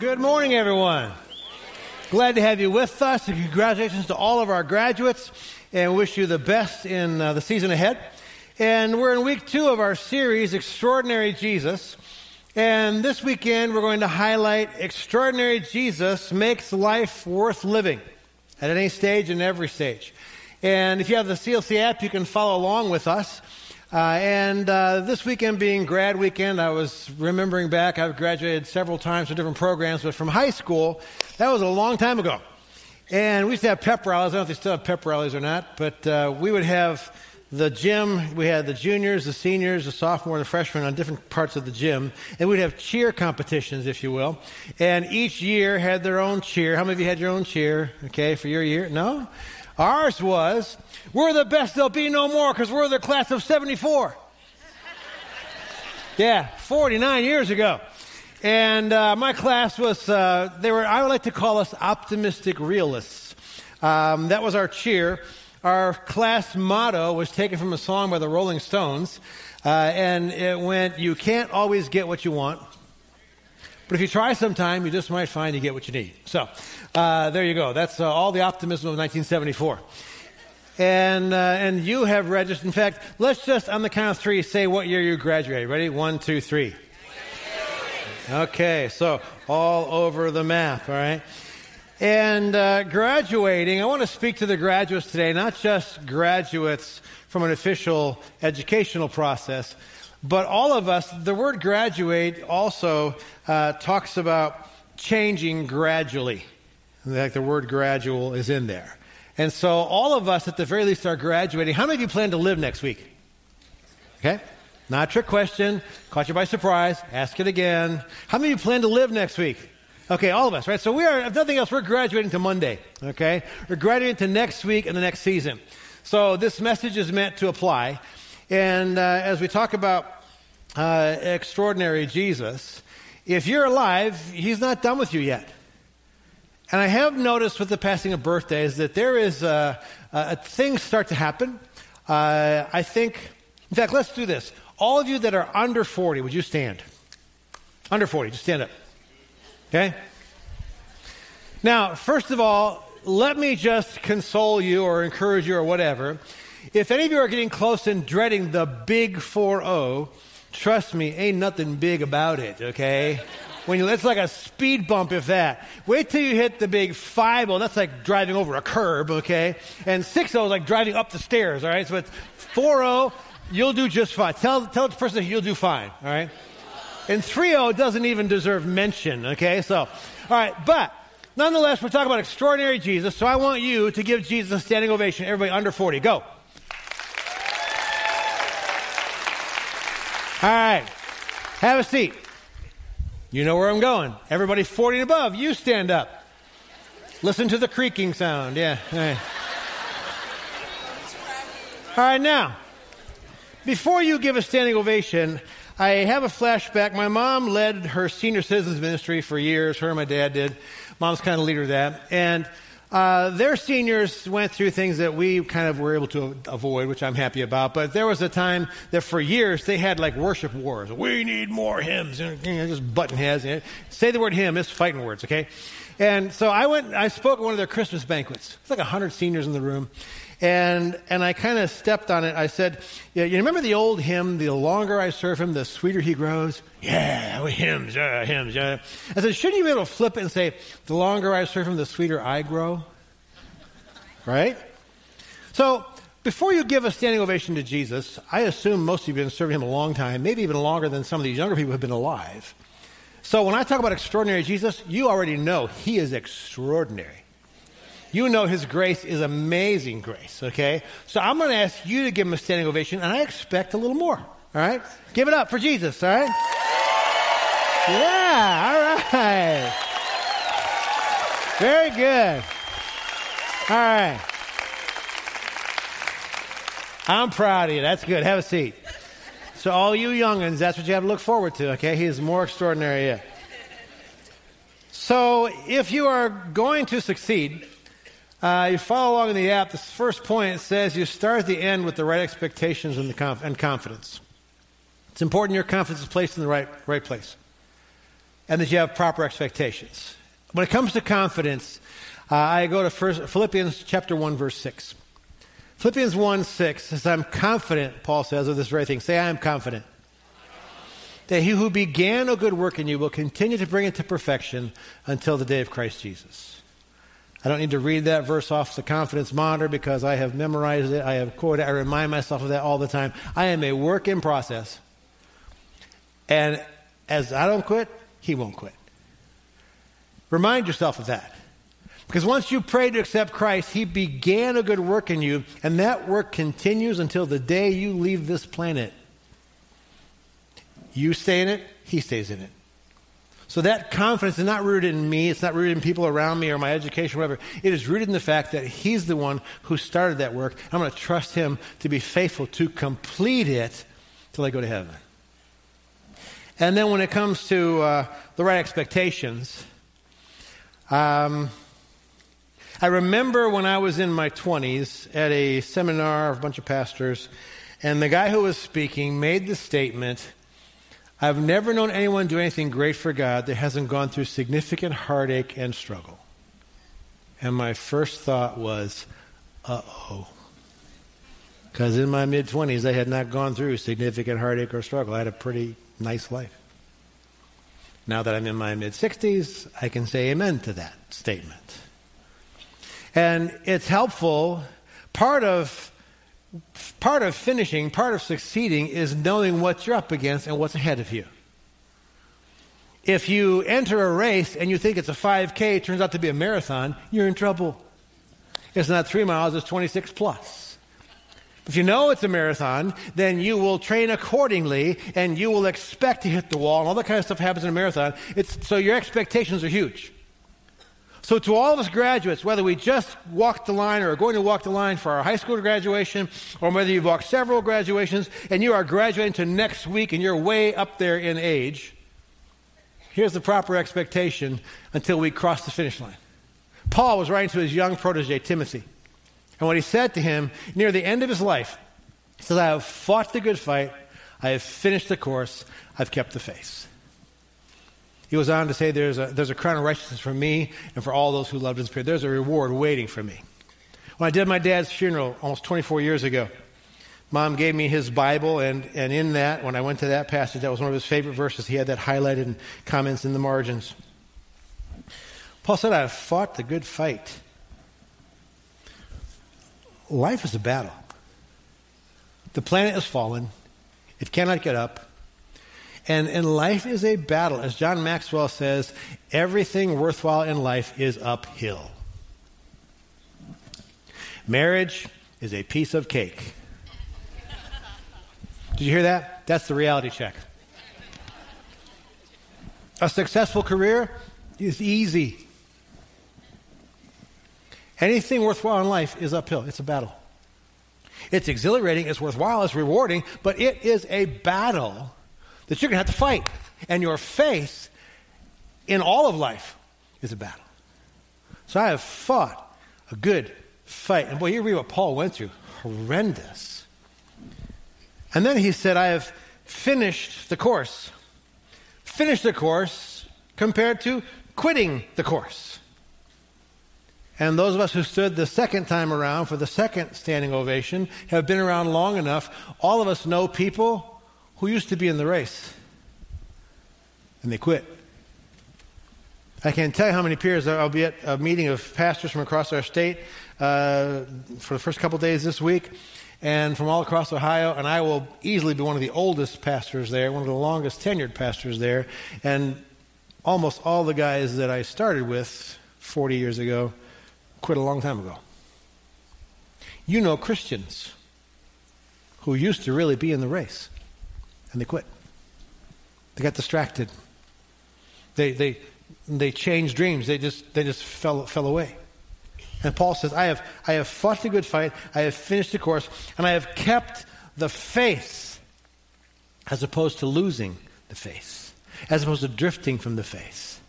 Good morning, everyone. Glad to have you with us. And congratulations to all of our graduates and wish you the best in uh, the season ahead. And we're in week two of our series, Extraordinary Jesus. And this weekend, we're going to highlight Extraordinary Jesus makes life worth living at any stage and every stage. And if you have the CLC app, you can follow along with us. Uh, and uh, this weekend being grad weekend, I was remembering back, I've graduated several times from different programs, but from high school, that was a long time ago. And we used to have pep rallies. I don't know if they still have pep rallies or not, but uh, we would have the gym. We had the juniors, the seniors, the sophomore, and the freshmen on different parts of the gym. And we'd have cheer competitions, if you will. And each year had their own cheer. How many of you had your own cheer, okay, for your year? No? Ours was, we're the best there'll be no more because we're the class of 74. yeah, 49 years ago. And uh, my class was, uh, they were, I would like to call us optimistic realists. Um, that was our cheer. Our class motto was taken from a song by the Rolling Stones. Uh, and it went, You can't always get what you want. But if you try sometime, you just might find you get what you need. So, uh, there you go. That's uh, all the optimism of 1974. And, uh, and you have registered. In fact, let's just, on the count of three, say what year you graduated. Ready? One, two, three. Okay, so all over the map, all right? And uh, graduating, I want to speak to the graduates today, not just graduates from an official educational process, but all of us, the word graduate also uh, talks about changing gradually. Fact, the word gradual is in there. And so all of us, at the very least, are graduating. How many of you plan to live next week? Okay? Not a trick question. Caught you by surprise. Ask it again. How many of you plan to live next week? Okay, all of us, right? So we are, if nothing else, we're graduating to Monday. Okay? We're graduating to next week and the next season. So this message is meant to apply. And uh, as we talk about uh, extraordinary Jesus, if you're alive, he's not done with you yet. And I have noticed with the passing of birthdays that there is uh, uh, things start to happen. Uh, I think, in fact, let's do this. All of you that are under 40, would you stand? Under 40, just stand up. Okay? Now, first of all, let me just console you or encourage you or whatever. If any of you are getting close and dreading the big 4 0, trust me, ain't nothing big about it, okay? When you, it's like a speed bump, if that. Wait till you hit the big 5 0, that's like driving over a curb, okay? And 6 0 is like driving up the stairs, all right? So it's 4 0, you'll do just fine. Tell, tell the person you'll do fine, all right? And 3 0 doesn't even deserve mention, okay? So, all right, but nonetheless, we're talking about extraordinary Jesus, so I want you to give Jesus a standing ovation. Everybody under 40, go. All right. Have a seat. You know where I'm going. Everybody 40 and above, you stand up. Listen to the creaking sound. Yeah. All right. All right, now, before you give a standing ovation, I have a flashback. My mom led her senior citizens ministry for years. Her and my dad did. Mom's kind of leader of that. And uh, their seniors went through things that we kind of were able to avoid, which I'm happy about. But there was a time that for years they had like worship wars. We need more hymns. You know, just button heads. You know. Say the word hymn. It's fighting words, okay? And so I went. I spoke at one of their Christmas banquets. It's like hundred seniors in the room, and and I kind of stepped on it. I said, yeah, "You remember the old hymn? The longer I serve him, the sweeter he grows." Yeah, hymns, yeah, hymns, yeah. I said, "Shouldn't you be able to flip it and say, the longer I serve him, the sweeter I grow?" Right? So before you give a standing ovation to Jesus, I assume most of you have been serving him a long time, maybe even longer than some of these younger people have been alive. So when I talk about extraordinary Jesus, you already know he is extraordinary. You know his grace is amazing grace, okay? So I'm going to ask you to give him a standing ovation, and I expect a little more, all right? Give it up for Jesus, all right? Yeah, all right. Very good. All right. I'm proud of you. That's good. Have a seat. So, all you youngins, that's what you have to look forward to, okay? He is more extraordinary yet. So, if you are going to succeed, uh, you follow along in the app. This first point says you start at the end with the right expectations and, the conf- and confidence. It's important your confidence is placed in the right, right place. and that you have proper expectations. When it comes to confidence, uh, I go to first, Philippians chapter 1, verse 6. Philippians 1 6 says, I'm confident, Paul says, of this very thing. Say, I am confident. That he who began a good work in you will continue to bring it to perfection until the day of Christ Jesus. I don't need to read that verse off the confidence monitor because I have memorized it. I have quoted. I remind myself of that all the time. I am a work in process. And as I don't quit, he won't quit. Remind yourself of that. Because once you pray to accept Christ, He began a good work in you, and that work continues until the day you leave this planet. You stay in it, He stays in it. So that confidence is not rooted in me, it's not rooted in people around me or my education, or whatever. It is rooted in the fact that He's the one who started that work. I'm going to trust Him to be faithful to complete it till I go to heaven. And then when it comes to uh, the right expectations, um, I remember when I was in my 20s at a seminar of a bunch of pastors, and the guy who was speaking made the statement I've never known anyone do anything great for God that hasn't gone through significant heartache and struggle. And my first thought was, uh oh. Because in my mid 20s, I had not gone through significant heartache or struggle. I had a pretty nice life. Now that I'm in my mid 60s, I can say amen to that statement. And it's helpful. Part of part of finishing, part of succeeding is knowing what you're up against and what's ahead of you. If you enter a race and you think it's a 5K, it turns out to be a marathon, you're in trouble. It's not three miles, it's 26 plus. If you know it's a marathon, then you will train accordingly and you will expect to hit the wall and all that kind of stuff happens in a marathon. It's, so your expectations are huge. So to all of us graduates, whether we just walked the line or are going to walk the line for our high school graduation, or whether you've walked several graduations and you are graduating to next week and you're way up there in age, here's the proper expectation until we cross the finish line. Paul was writing to his young protege, Timothy. And what he said to him near the end of his life, he says, I have fought the good fight, I have finished the course, I've kept the faith. He goes on to say, there's a, there's a crown of righteousness for me and for all those who loved his spirit. There's a reward waiting for me. When I did my dad's funeral almost 24 years ago, Mom gave me his Bible, and, and in that, when I went to that passage, that was one of his favorite verses. He had that highlighted in comments in the margins. Paul said, I have fought the good fight life is a battle. The planet has fallen, it cannot get up. And, and life is a battle. As John Maxwell says, everything worthwhile in life is uphill. Marriage is a piece of cake. Did you hear that? That's the reality check. A successful career is easy. Anything worthwhile in life is uphill. It's a battle. It's exhilarating, it's worthwhile, it's rewarding, but it is a battle that you're going to have to fight. And your faith in all of life is a battle. So I have fought a good fight. And boy, you read what Paul went through horrendous. And then he said, I have finished the course. Finished the course compared to quitting the course. And those of us who stood the second time around for the second standing ovation have been around long enough. All of us know people who used to be in the race and they quit. I can't tell you how many peers I'll be at a meeting of pastors from across our state uh, for the first couple days this week and from all across Ohio, and I will easily be one of the oldest pastors there, one of the longest tenured pastors there, and almost all the guys that I started with 40 years ago quit a long time ago. You know Christians who used to really be in the race and they quit. They got distracted. They, they, they changed dreams. They just, they just fell, fell away. And Paul says, I have, I have fought the good fight, I have finished the course, and I have kept the faith as opposed to losing the faith, as opposed to drifting from the faith.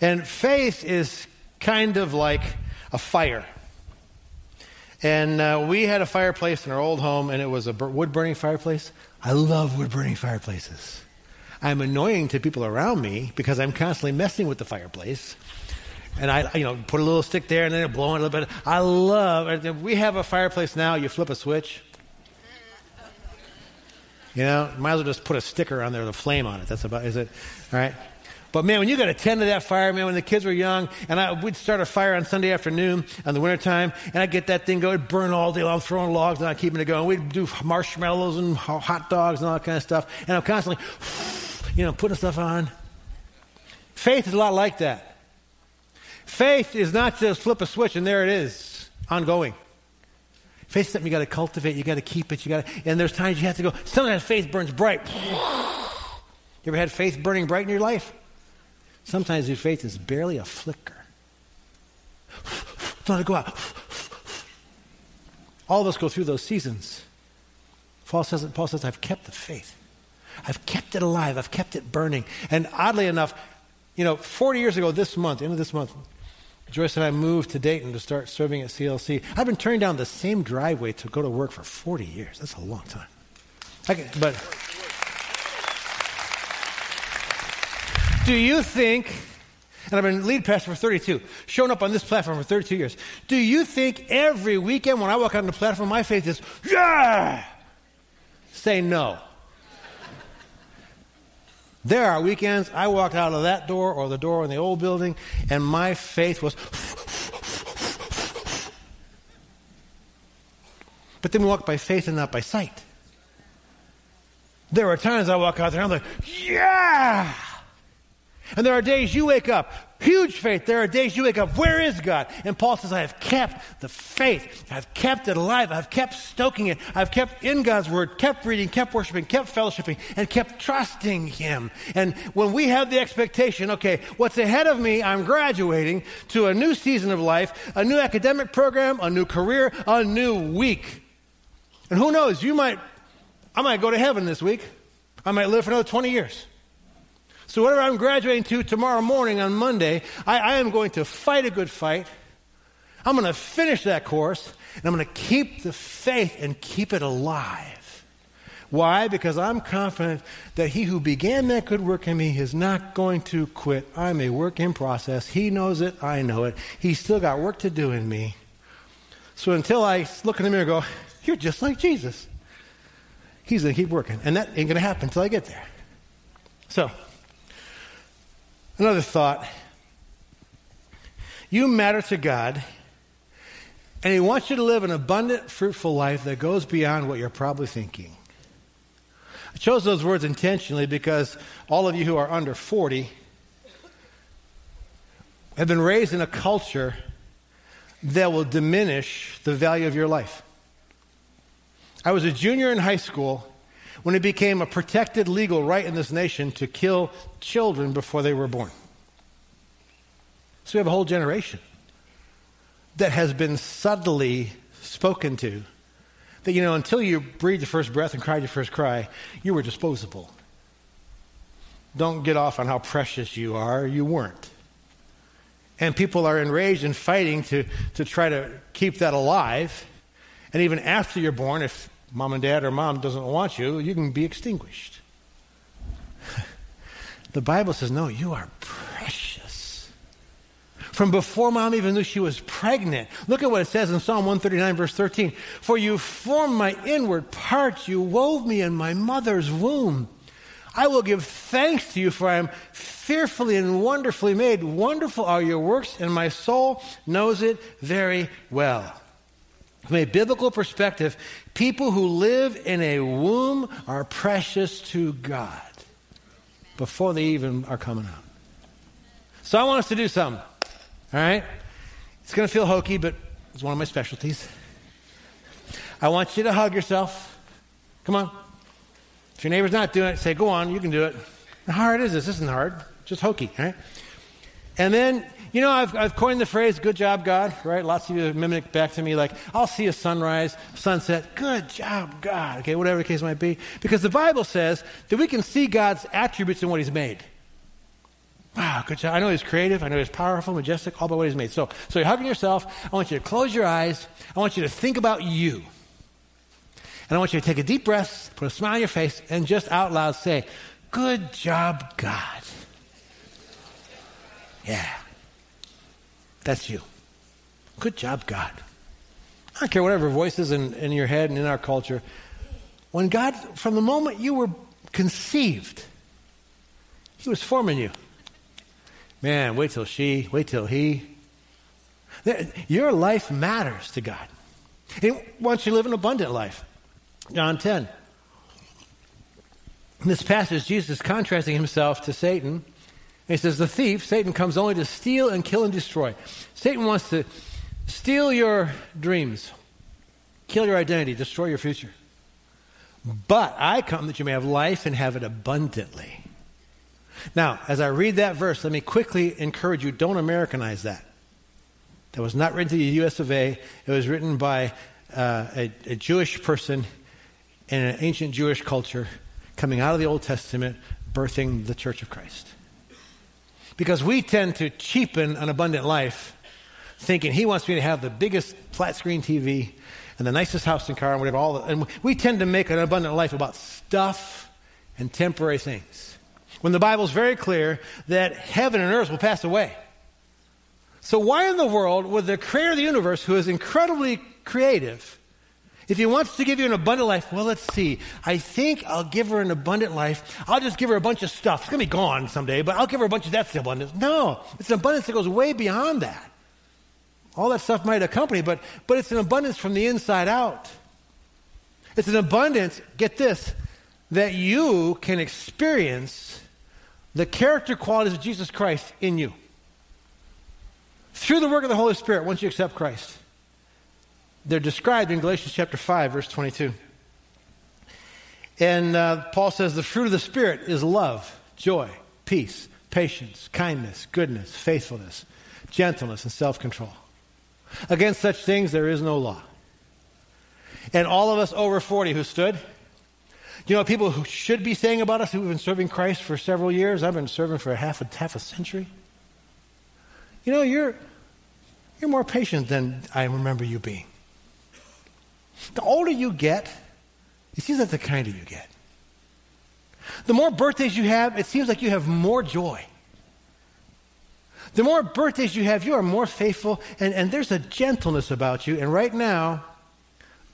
And faith is kind of like a fire. And uh, we had a fireplace in our old home, and it was a wood burning fireplace. I love wood burning fireplaces. I'm annoying to people around me because I'm constantly messing with the fireplace. And I, you know, put a little stick there and then blow it a little bit. I love, we have a fireplace now, you flip a switch. You know, might as well just put a sticker on there with a flame on it. That's about, is it? All right. But man, when you got to tend to that fire, man, when the kids were young, and I, we'd start a fire on Sunday afternoon in the wintertime, and I'd get that thing going, it'd burn all day long, throwing logs and I'm keeping it going. We'd do marshmallows and hot dogs and all that kind of stuff. And I'm constantly, you know, putting stuff on. Faith is a lot like that. Faith is not just flip a switch and there it is, ongoing. Faith is something you got to cultivate. You got to keep it. You got to, and there's times you have to go. Sometimes faith burns bright. You ever had faith burning bright in your life? Sometimes your faith is barely a flicker. Let it go out. All of us go through those seasons. Paul says, Paul says, I've kept the faith. I've kept it alive. I've kept it burning. And oddly enough, you know, 40 years ago this month, end of this month, Joyce and I moved to Dayton to start serving at CLC. I've been turning down the same driveway to go to work for 40 years. That's a long time. Can, but Do you think, and I've been lead pastor for 32, showing up on this platform for 32 years, do you think every weekend when I walk out on the platform, my faith is, yeah? Say no. There are weekends I walked out of that door or the door in the old building, and my faith was. but then we walk by faith and not by sight. There are times I walk out there and I'm like, yeah! And there are days you wake up, huge faith. There are days you wake up, where is God? And Paul says, I have kept the faith. I've kept it alive. I've kept stoking it. I've kept in God's word, kept reading, kept worshiping, kept fellowshipping, and kept trusting Him. And when we have the expectation, okay, what's ahead of me, I'm graduating to a new season of life, a new academic program, a new career, a new week. And who knows, you might, I might go to heaven this week. I might live for another 20 years. So, whatever I'm graduating to tomorrow morning on Monday, I, I am going to fight a good fight. I'm going to finish that course, and I'm going to keep the faith and keep it alive. Why? Because I'm confident that he who began that good work in me is not going to quit. I'm a work in process. He knows it. I know it. He's still got work to do in me. So until I look in the mirror and go, You're just like Jesus, he's going to keep working. And that ain't going to happen until I get there. So, Another thought. You matter to God, and He wants you to live an abundant, fruitful life that goes beyond what you're probably thinking. I chose those words intentionally because all of you who are under 40 have been raised in a culture that will diminish the value of your life. I was a junior in high school when it became a protected legal right in this nation to kill children before they were born. So we have a whole generation that has been subtly spoken to that, you know, until you breathed your first breath and cried your first cry, you were disposable. Don't get off on how precious you are. You weren't. And people are enraged and fighting to, to try to keep that alive. And even after you're born, if mom and dad or mom doesn't want you, you can be extinguished. the Bible says, no, you are precious. From before mom even knew she was pregnant. Look at what it says in Psalm 139, verse 13. For you formed my inward parts, you wove me in my mother's womb. I will give thanks to you, for I am fearfully and wonderfully made. Wonderful are your works, and my soul knows it very well. From a biblical perspective, people who live in a womb are precious to God before they even are coming out. So I want us to do something. All right? It's going to feel hokey, but it's one of my specialties. I want you to hug yourself. Come on. If your neighbor's not doing it, say, go on, you can do it. How hard is this? This isn't hard. Just hokey, right? And then you know, I've, I've coined the phrase, good job, God, right? Lots of you mimic back to me like, I'll see a sunrise, sunset, good job, God, okay, whatever the case might be. Because the Bible says that we can see God's attributes in what He's made. Wow, good job. I know He's creative, I know He's powerful, majestic, all about what He's made. So, so you're hugging yourself. I want you to close your eyes. I want you to think about you. And I want you to take a deep breath, put a smile on your face, and just out loud say, Good job, God. Yeah. That's you. Good job, God. I don't care whatever voices in, in your head and in our culture. When God, from the moment you were conceived, He was forming you. Man, wait till she, wait till he. Your life matters to God. He wants you to live an abundant life. John 10. In this passage, Jesus is contrasting himself to Satan. He says, The thief, Satan, comes only to steal and kill and destroy. Satan wants to steal your dreams, kill your identity, destroy your future. But I come that you may have life and have it abundantly. Now, as I read that verse, let me quickly encourage you don't Americanize that. That was not written to the U.S. of A. It was written by uh, a, a Jewish person in an ancient Jewish culture coming out of the Old Testament, birthing the Church of Christ. Because we tend to cheapen an abundant life, thinking he wants me to have the biggest flat screen TV and the nicest house and car and whatever. All the, and we tend to make an abundant life about stuff and temporary things. When the Bible is very clear that heaven and earth will pass away. So why in the world would the creator of the universe, who is incredibly creative, if he wants to give you an abundant life, well, let's see. I think I'll give her an abundant life. I'll just give her a bunch of stuff. It's going to be gone someday, but I'll give her a bunch of that's abundance. No, it's an abundance that goes way beyond that. All that stuff might accompany, but, but it's an abundance from the inside out. It's an abundance, get this, that you can experience the character qualities of Jesus Christ in you. Through the work of the Holy Spirit, once you accept Christ. They're described in Galatians chapter 5, verse 22. And uh, Paul says the fruit of the Spirit is love, joy, peace, patience, kindness, goodness, faithfulness, gentleness, and self control. Against such things there is no law. And all of us over 40 who stood, you know people who should be saying about us who've been serving Christ for several years? I've been serving for half a, half a century. You know, you're, you're more patient than I remember you being. The older you get, it seems like the kinder you get. The more birthdays you have, it seems like you have more joy. The more birthdays you have, you are more faithful, and, and there's a gentleness about you. And right now,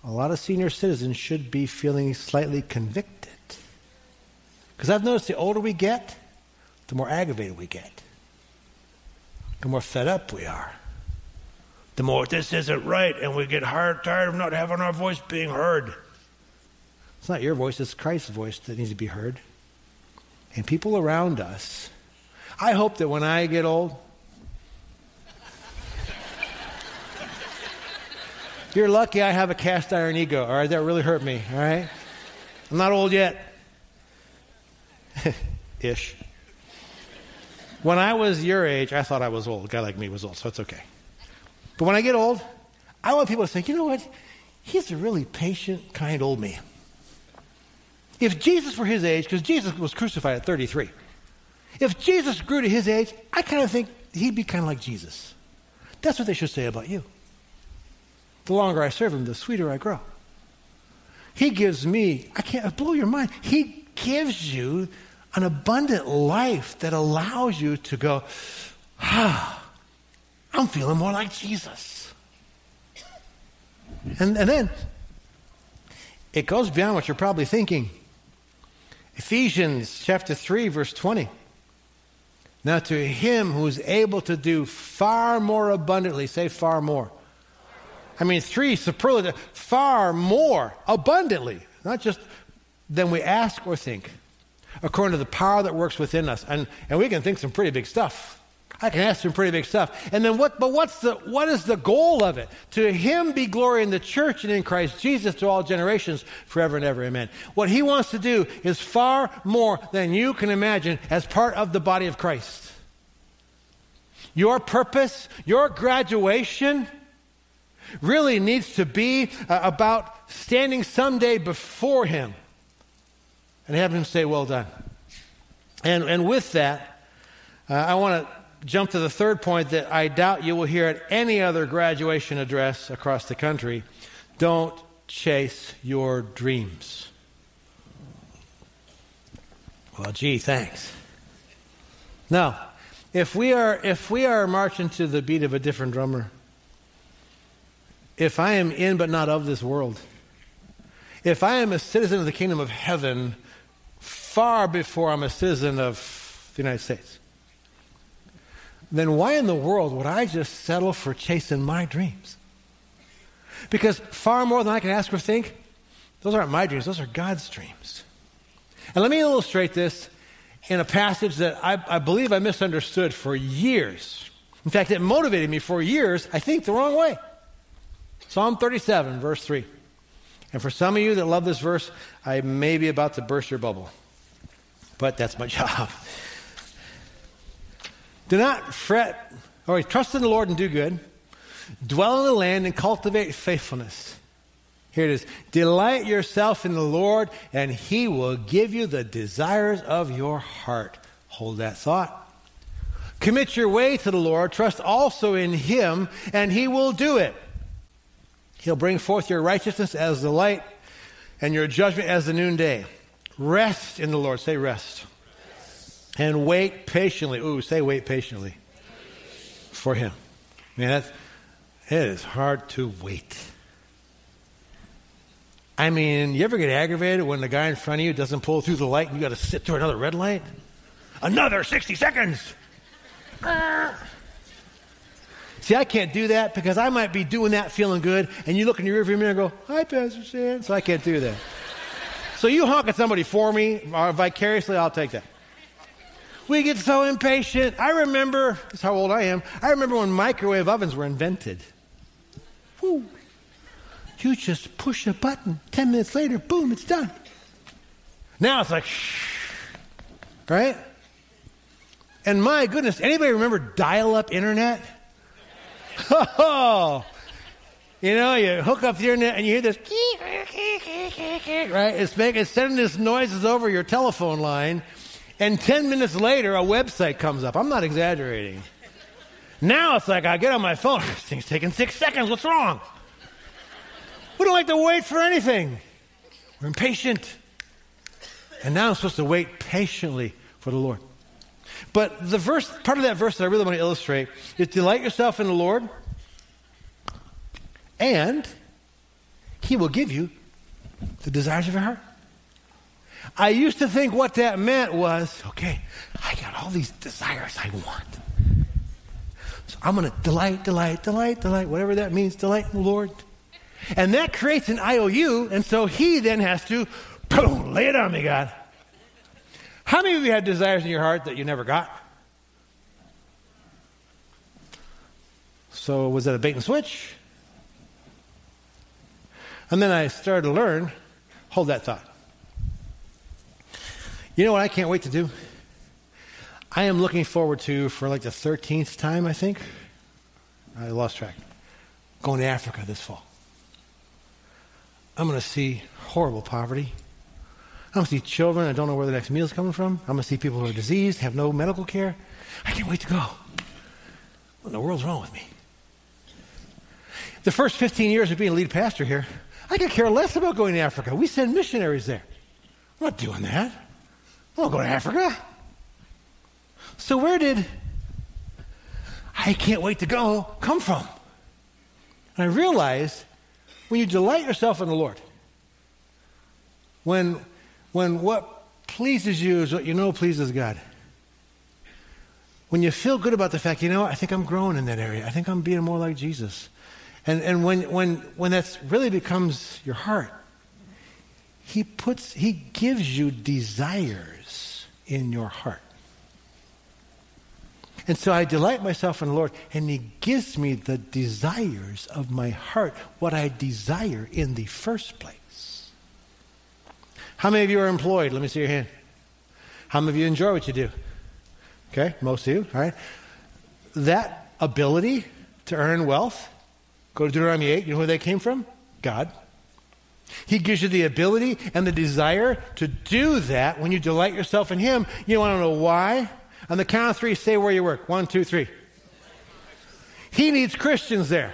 a lot of senior citizens should be feeling slightly convicted. Because I've noticed the older we get, the more aggravated we get, the more fed up we are the more this isn't right, and we get hard, tired of not having our voice being heard. It's not your voice, it's Christ's voice that needs to be heard. And people around us, I hope that when I get old, you're lucky I have a cast iron ego, all right? That really hurt me, all right? I'm not old yet. Ish. When I was your age, I thought I was old. A guy like me was old, so it's okay. But when I get old, I want people to say, you know what? He's a really patient, kind old man. If Jesus were his age, because Jesus was crucified at 33, if Jesus grew to his age, I kind of think he'd be kind of like Jesus. That's what they should say about you. The longer I serve him, the sweeter I grow. He gives me, I can't blow your mind. He gives you an abundant life that allows you to go, ah, I'm feeling more like Jesus. And, and then it goes beyond what you're probably thinking. Ephesians chapter 3, verse 20. Now, to him who is able to do far more abundantly, say far more. I mean, three superlative, far more abundantly, not just than we ask or think, according to the power that works within us. And, and we can think some pretty big stuff. I can ask some pretty big stuff. And then what, but what's the, what is the goal of it? To him be glory in the church and in Christ Jesus to all generations forever and ever. Amen. What he wants to do is far more than you can imagine as part of the body of Christ. Your purpose, your graduation really needs to be uh, about standing someday before him and having him say, well done. And, and with that, uh, I want to jump to the third point that I doubt you will hear at any other graduation address across the country. Don't chase your dreams. Well, gee, thanks. Now, if we are if we are marching to the beat of a different drummer, if I am in but not of this world, if I am a citizen of the kingdom of heaven far before I'm a citizen of the United States, then why in the world would I just settle for chasing my dreams? Because far more than I can ask or think, those aren't my dreams, those are God's dreams. And let me illustrate this in a passage that I, I, believe I misunderstood for years. In fact, it motivated me for years, I think, the wrong way. Psalm 37, verse 3. And for some of you that love this verse, I may be about to burst your bubble. But that's my job. Do not fret, or trust in the Lord and do good. Dwell in the land and cultivate faithfulness. Here it is. Delight yourself in the Lord, and he will give you the desires of your heart. Hold that thought. Commit your way to the Lord. Trust also in him, and he will do it. He'll bring forth your righteousness as the light and your judgment as the noonday. Rest in the Lord. Say rest. And wait patiently. Ooh, say wait patiently for him. Man, that's, it is hard to wait. I mean, you ever get aggravated when the guy in front of you doesn't pull through the light and you got to sit through another red light? Another 60 seconds. See, I can't do that because I might be doing that feeling good, and you look in your rearview mirror and go, Hi, Pastor Stan. So I can't do that. so you honk at somebody for me, or vicariously, I'll take that. We get so impatient. I remember, that's how old I am, I remember when microwave ovens were invented. Whew. You just push a button. Ten minutes later, boom, it's done. Now it's like, shh. Right? And my goodness, anybody remember dial up internet? Oh, you know, you hook up the internet and you hear this, right? It's making, it's sending this noises over your telephone line, and 10 minutes later, a website comes up. I'm not exaggerating. Now it's like I get on my phone, this thing's taking six seconds. What's wrong? We don't like to wait for anything. We're impatient. And now I'm supposed to wait patiently for the Lord. But the verse, part of that verse that I really want to illustrate is delight yourself in the Lord, and He will give you the desires of your heart. I used to think what that meant was okay, I got all these desires I want. So I'm going to delight, delight, delight, delight, whatever that means, delight in the Lord. And that creates an IOU, and so he then has to, boom, lay it on me, God. How many of you had desires in your heart that you never got? So was that a bait and switch? And then I started to learn hold that thought. You know what I can't wait to do? I am looking forward to, for like the 13th time, I think, I lost track, going to Africa this fall. I'm going to see horrible poverty. I'm going to see children I don't know where the next meal is coming from. I'm going to see people who are diseased, have no medical care. I can't wait to go. What in the world's wrong with me? The first 15 years of being a lead pastor here, I could care less about going to Africa. We send missionaries there. I'm not doing that. I won't go to Africa. So where did I can't wait to go come from? And I realized when you delight yourself in the Lord, when, when what pleases you is what you know pleases God, when you feel good about the fact, you know, I think I'm growing in that area. I think I'm being more like Jesus. And, and when, when, when that really becomes your heart, he puts, he gives you desires in your heart. And so I delight myself in the Lord, and He gives me the desires of my heart, what I desire in the first place. How many of you are employed? Let me see your hand. How many of you enjoy what you do? Okay, most of you, all right. That ability to earn wealth, go to Deuteronomy 8, you know where that came from? God. He gives you the ability and the desire to do that when you delight yourself in Him. You want to know why? On the count of three, say where you work. One, two, three. He needs Christians there.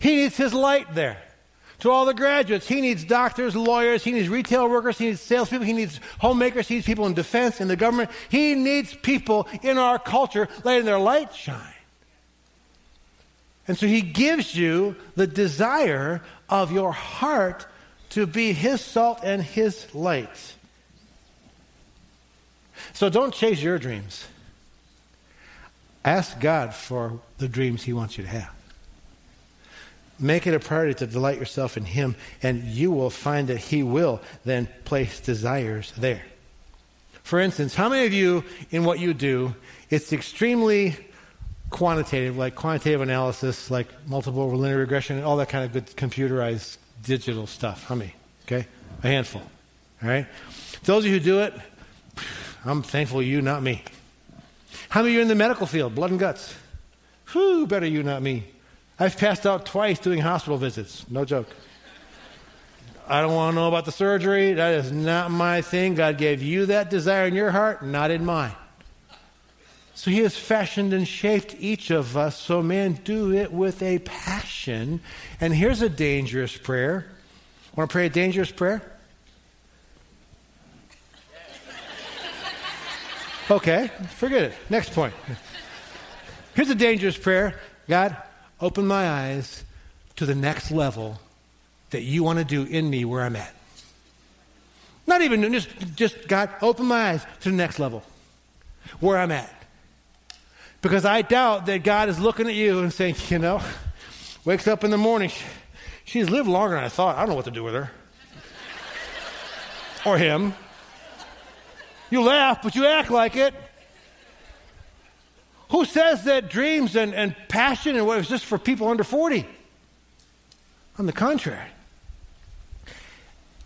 He needs his light there. To all the graduates, he needs doctors, lawyers, he needs retail workers, he needs salespeople, he needs homemakers, he needs people in defense, in the government. He needs people in our culture letting their light shine. And so he gives you the desire of your heart to be his salt and his light. So don't chase your dreams. Ask God for the dreams he wants you to have. Make it a priority to delight yourself in Him, and you will find that He will then place desires there. For instance, how many of you, in what you do, it's extremely quantitative, like quantitative analysis, like multiple linear regression, and all that kind of good computerized digital stuff? How many? Okay? A handful. All right? Those of you who do it, I'm thankful you, not me. How many of you in the medical field, blood and guts? Whew, better you, not me. I've passed out twice doing hospital visits. No joke. I don't want to know about the surgery. That is not my thing. God gave you that desire in your heart, not in mine. So he has fashioned and shaped each of us. So, man, do it with a passion. And here's a dangerous prayer. Want to pray a dangerous prayer? Okay, forget it. Next point. Here's a dangerous prayer God, open my eyes to the next level that you want to do in me where I'm at. Not even just, just God, open my eyes to the next level where I'm at. Because I doubt that God is looking at you and saying, you know, wakes up in the morning, she's lived longer than I thought. I don't know what to do with her. or him. You laugh, but you act like it. Who says that dreams and, and passion and what is just for people under 40? On the contrary.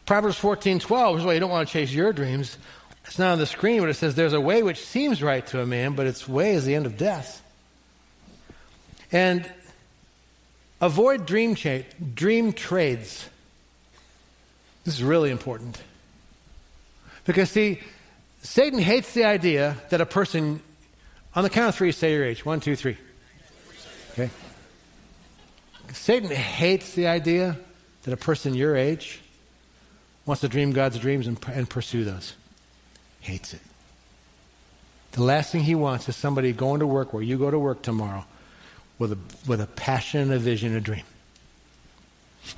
Proverbs 14 12 is why you don't want to chase your dreams. It's not on the screen, but it says, There's a way which seems right to a man, but its way is the end of death. And avoid dream, cha- dream trades. This is really important. Because, see, Satan hates the idea that a person, on the count of three, say your age. One, two, three. Okay? Satan hates the idea that a person your age wants to dream God's dreams and, and pursue those. Hates it. The last thing he wants is somebody going to work where you go to work tomorrow with a, with a passion and a vision and a dream.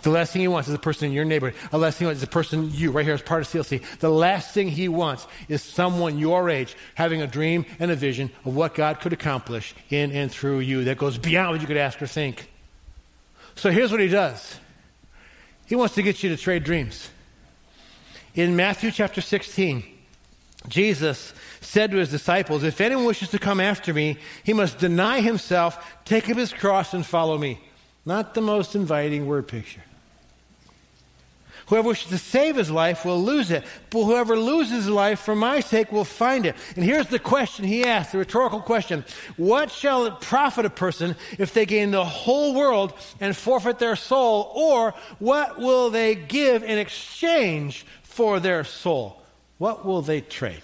The last thing he wants is a person in your neighborhood. The last thing he wants is a person, you, right here as part of CLC. The last thing he wants is someone your age having a dream and a vision of what God could accomplish in and through you that goes beyond what you could ask or think. So here's what he does he wants to get you to trade dreams. In Matthew chapter 16, Jesus said to his disciples, If anyone wishes to come after me, he must deny himself, take up his cross, and follow me. Not the most inviting word picture. Whoever wishes to save his life will lose it, but whoever loses his life for my sake will find it. And here's the question he asked, the rhetorical question. What shall it profit a person if they gain the whole world and forfeit their soul? Or what will they give in exchange for their soul? What will they trade?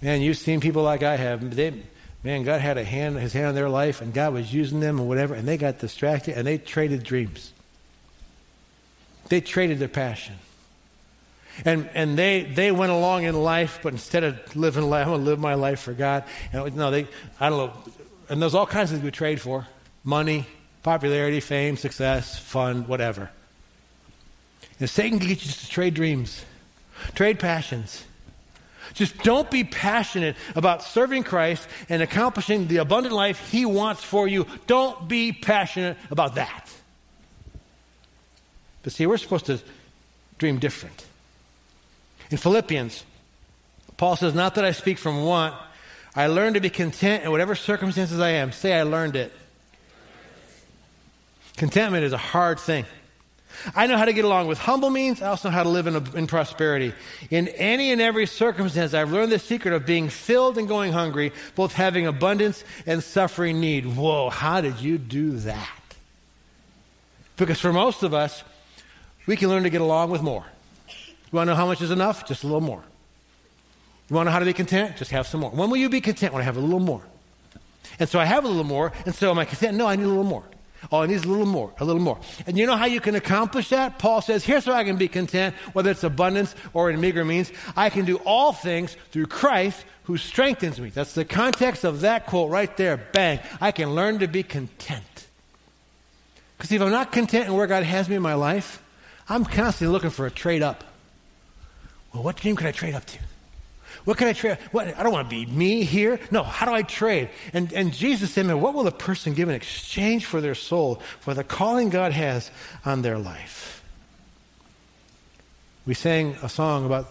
Man, you've seen people like I have. They, man, God had a hand, his hand on their life, and God was using them and whatever, and they got distracted and they traded dreams. They traded their passion. And, and they, they went along in life, but instead of living life, I'm going to live my life for God. And, no, they, I don't know. And there's all kinds of things we trade for money, popularity, fame, success, fun, whatever. And Satan can get you to trade dreams, trade passions. Just don't be passionate about serving Christ and accomplishing the abundant life He wants for you. Don't be passionate about that. But see, we're supposed to dream different. In Philippians, Paul says, Not that I speak from want, I learned to be content in whatever circumstances I am. Say, I learned it. Contentment is a hard thing. I know how to get along with humble means. I also know how to live in, in prosperity. In any and every circumstance, I've learned the secret of being filled and going hungry, both having abundance and suffering need. Whoa, how did you do that? Because for most of us, we can learn to get along with more. You want to know how much is enough? Just a little more. You want to know how to be content? Just have some more. When will you be content? When I have a little more. And so I have a little more, and so am I content? No, I need a little more. Oh, it needs a little more, a little more. And you know how you can accomplish that? Paul says, here's how I can be content, whether it's abundance or in meager means. I can do all things through Christ who strengthens me. That's the context of that quote right there. Bang. I can learn to be content. Because if I'm not content in where God has me in my life, I'm constantly looking for a trade up. Well, what dream could I trade up to? What can I trade? What, I don't want to be me here. No, how do I trade? And, and Jesus said, man, what will a person give in exchange for their soul, for the calling God has on their life? We sang a song about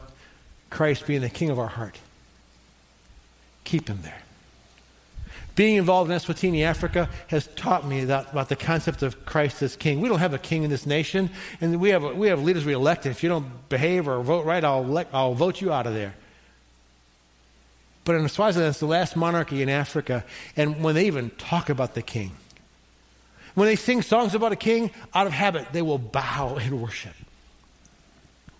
Christ being the king of our heart. Keep him there. Being involved in Eswatini, Africa, has taught me that, about the concept of Christ as king. We don't have a king in this nation, and we have, we have leaders we elect. If you don't behave or vote right, I'll, elect, I'll vote you out of there. But in Swaziland, it's the last monarchy in Africa. And when they even talk about the king, when they sing songs about a king, out of habit, they will bow and worship.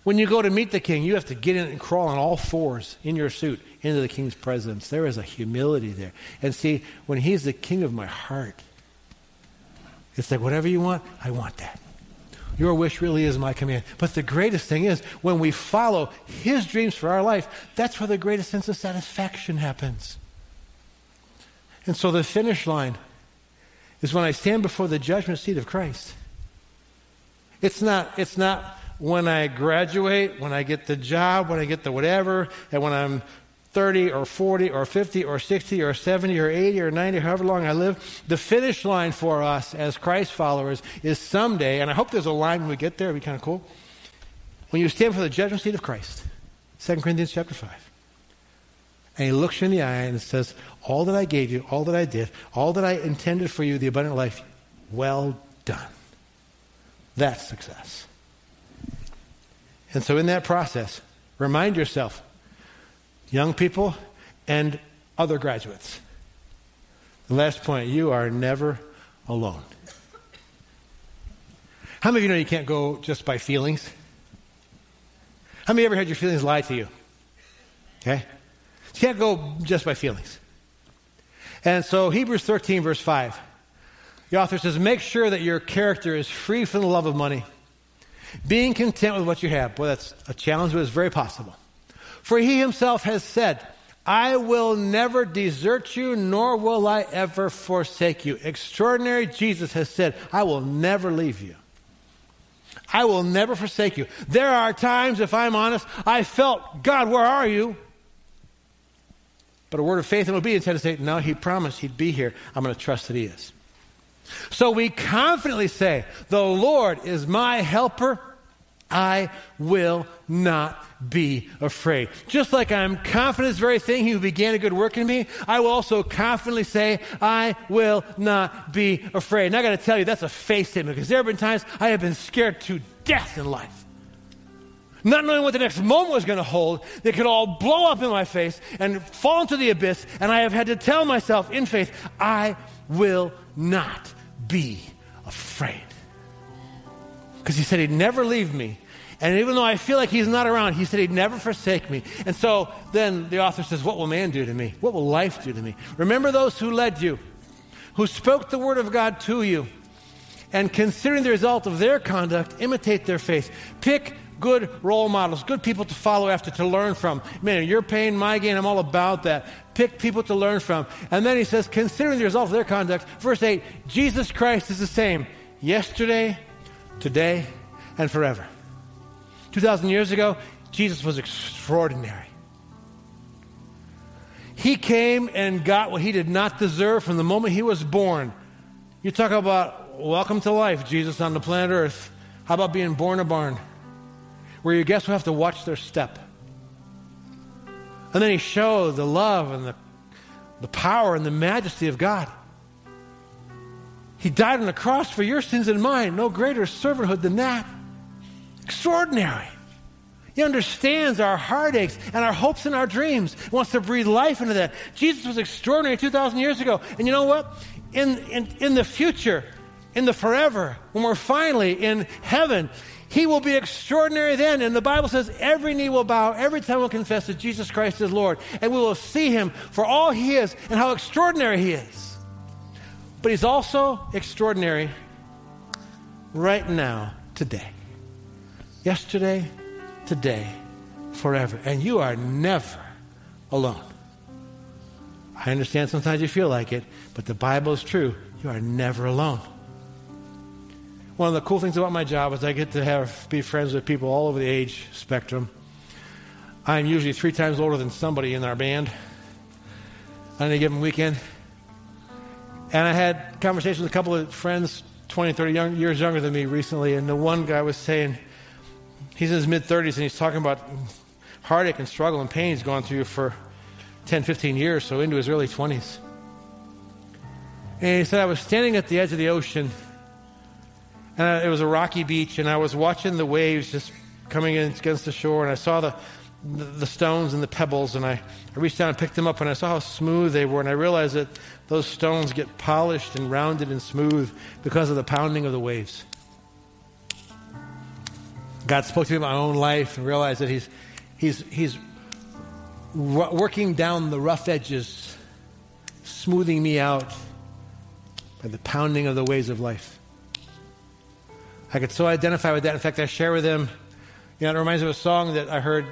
When you go to meet the king, you have to get in and crawl on all fours in your suit into the king's presence. There is a humility there. And see, when he's the king of my heart, it's like, whatever you want, I want that. Your wish really is my command. But the greatest thing is when we follow His dreams for our life, that's where the greatest sense of satisfaction happens. And so the finish line is when I stand before the judgment seat of Christ. It's not, it's not when I graduate, when I get the job, when I get the whatever, and when I'm 30 or 40 or 50 or 60 or 70 or 80 or 90, however long I live, the finish line for us as Christ followers is someday, and I hope there's a line when we get there, it'd be kind of cool, when you stand for the judgment seat of Christ. 2 Corinthians chapter 5. And he looks you in the eye and says, All that I gave you, all that I did, all that I intended for you, the abundant life, well done. That's success. And so in that process, remind yourself young people, and other graduates. The last point you are never alone. How many of you know you can't go just by feelings? How many ever had your feelings lie to you? Okay? You can't go just by feelings. And so, Hebrews 13, verse 5, the author says, Make sure that your character is free from the love of money, being content with what you have. Boy, that's a challenge, but it's very possible. For he himself has said, I will never desert you, nor will I ever forsake you. Extraordinary Jesus has said, I will never leave you. I will never forsake you. There are times, if I'm honest, I felt, God, where are you? But a word of faith and obedience had to say, No, he promised he'd be here. I'm going to trust that he is. So we confidently say, The Lord is my helper. I will not be afraid. Just like I'm confident this very thing, he who began a good work in me, I will also confidently say, I will not be afraid. And I got to tell you, that's a faith statement because there have been times I have been scared to death in life. Not knowing what the next moment was going to hold, they could all blow up in my face and fall into the abyss, and I have had to tell myself in faith, I will not be afraid. Because he said he'd never leave me and even though I feel like he's not around, he said he'd never forsake me. And so then the author says, What will man do to me? What will life do to me? Remember those who led you, who spoke the word of God to you, and considering the result of their conduct, imitate their faith. Pick good role models, good people to follow after, to learn from. Man, your pain, my gain, I'm all about that. Pick people to learn from. And then he says, considering the result of their conduct, verse 8, Jesus Christ is the same yesterday, today, and forever. 2,000 years ago, Jesus was extraordinary. He came and got what he did not deserve from the moment he was born. You talk about welcome to life, Jesus on the planet Earth. How about being born a barn? Where your guests will have to watch their step. And then he showed the love and the, the power and the majesty of God. He died on the cross for your sins and mine. No greater servanthood than that. Extraordinary. He understands our heartaches and our hopes and our dreams. He wants to breathe life into that. Jesus was extraordinary 2,000 years ago. And you know what? In, in, in the future, in the forever, when we're finally in heaven, he will be extraordinary then. And the Bible says every knee will bow, every tongue will confess that Jesus Christ is Lord. And we will see him for all he is and how extraordinary he is. But he's also extraordinary right now, today. Yesterday, today, forever. And you are never alone. I understand sometimes you feel like it, but the Bible is true. You are never alone. One of the cool things about my job is I get to have be friends with people all over the age spectrum. I'm usually three times older than somebody in our band on any given weekend. And I had conversations with a couple of friends, 20, 30 young, years younger than me recently, and the one guy was saying, he's in his mid 30s and he's talking about heartache and struggle and pain he's gone through for 10, 15 years, so into his early 20s. And he said, I was standing at the edge of the ocean, and it was a rocky beach, and I was watching the waves just coming in against the shore, and I saw the, the stones and the pebbles, and I, I reached down and picked them up, and I saw how smooth they were, and I realized that those stones get polished and rounded and smooth because of the pounding of the waves. God spoke to me about my own life and realized that He's, he's, he's working down the rough edges, smoothing me out by the pounding of the ways of life. I could so identify with that. In fact, I share with him, you know, it reminds me of a song that I heard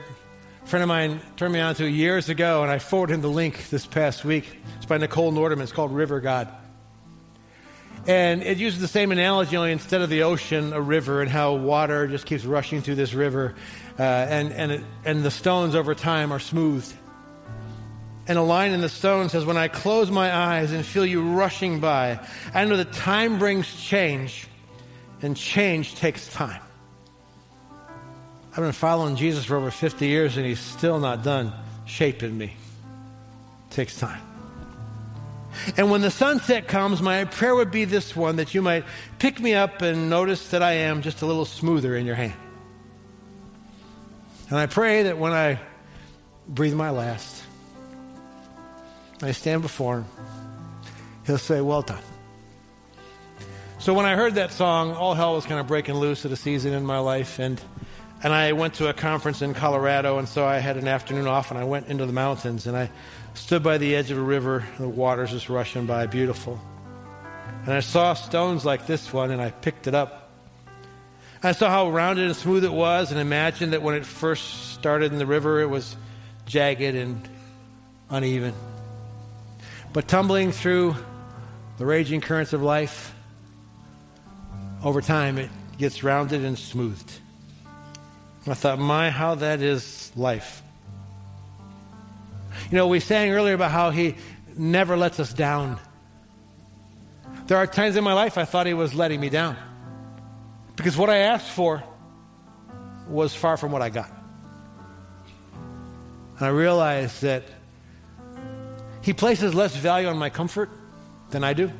a friend of mine turned me on to years ago, and I forwarded him the link this past week. It's by Nichole Nordeman. It's called River God. And it uses the same analogy, only instead of the ocean, a river, and how water just keeps rushing through this river. Uh, and, and, it, and the stones over time are smoothed. And a line in the stone says, When I close my eyes and feel you rushing by, I know that time brings change, and change takes time. I've been following Jesus for over 50 years, and he's still not done shaping me. It takes time. And when the sunset comes, my prayer would be this one that you might pick me up and notice that I am just a little smoother in your hand. And I pray that when I breathe my last, I stand before him, he'll say, Well done. So when I heard that song, all hell was kind of breaking loose at a season in my life. And, and I went to a conference in Colorado, and so I had an afternoon off, and I went into the mountains, and I stood by the edge of a river, the water's just rushing by, beautiful. And I saw stones like this one, and I picked it up. I saw how rounded and smooth it was, and imagined that when it first started in the river, it was jagged and uneven. But tumbling through the raging currents of life, over time it gets rounded and smoothed. I thought, my, how that is life. You know, we sang earlier about how He never lets us down. There are times in my life I thought He was letting me down because what I asked for was far from what I got. And I realized that He places less value on my comfort than I do.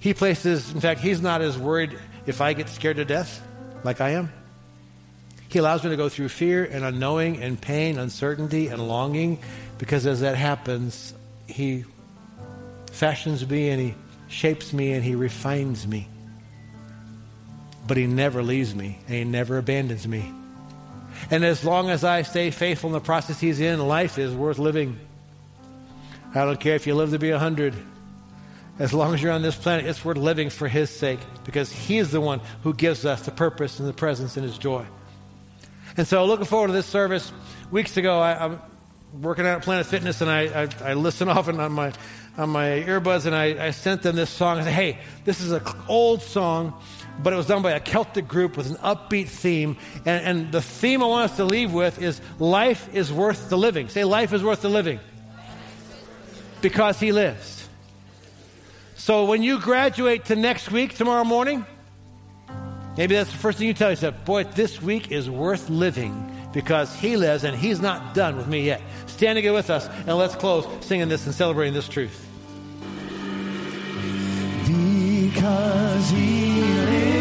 He places, in fact, He's not as worried if I get scared to death like I am. He allows me to go through fear and unknowing and pain, uncertainty and longing, because as that happens, He fashions me and He shapes me and He refines me. But He never leaves me and He never abandons me. And as long as I stay faithful in the process He's in, life is worth living. I don't care if you live to be a 100. As long as you're on this planet, it's worth living for His sake because He is the one who gives us the purpose and the presence and His joy. And so, looking forward to this service. Weeks ago, I, am working out at Planet Fitness, and I, I, I listen often on my on my earbuds, and I, I sent them this song. I said, "Hey, this is an old song." but it was done by a Celtic group with an upbeat theme. And, and, the theme I want us to leave with is life is worth the living. Say, life is worth the living. Because he lives. So when you graduate to next week, tomorrow morning, Maybe that's the first thing you tell yourself. Boy, this week is worth living because he lives and he's not done with me yet. Stand again with us and let's close singing this and celebrating this truth. Because he lives,